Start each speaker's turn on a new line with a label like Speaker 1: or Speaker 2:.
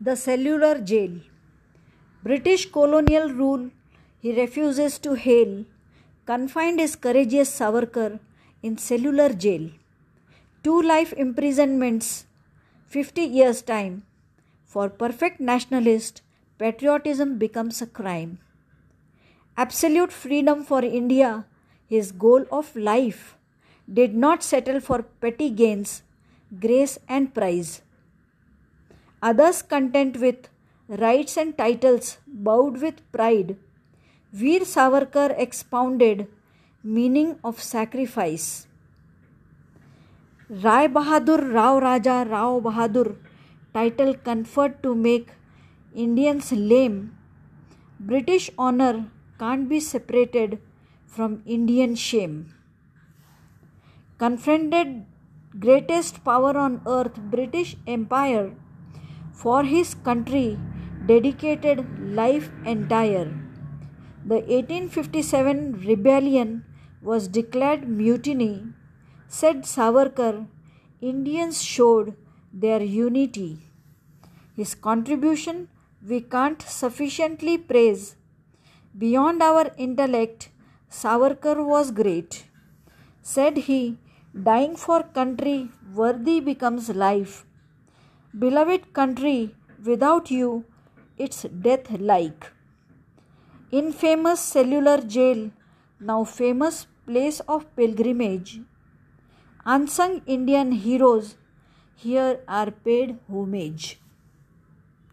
Speaker 1: The cellular jail. British colonial rule he refuses to hail, confined his courageous Savarkar in cellular jail. Two life imprisonments, 50 years' time. For perfect nationalist, patriotism becomes a crime. Absolute freedom for India, his goal of life, did not settle for petty gains, grace, and prize. Others, content with rights and titles, bowed with pride. Veer Savarkar expounded meaning of sacrifice. Rai Bahadur Rao Raja Rao Bahadur title conferred to make Indians lame. British honor can't be separated from Indian shame. Confronted greatest power on earth, British Empire, for his country dedicated life entire. The 1857 rebellion was declared mutiny. Said Savarkar, Indians showed their unity. His contribution we can't sufficiently praise. Beyond our intellect, Savarkar was great. Said he, dying for country worthy becomes life. Beloved country, without you, it's death like. Infamous cellular jail, now famous place of pilgrimage. Unsung Indian heroes here are paid homage.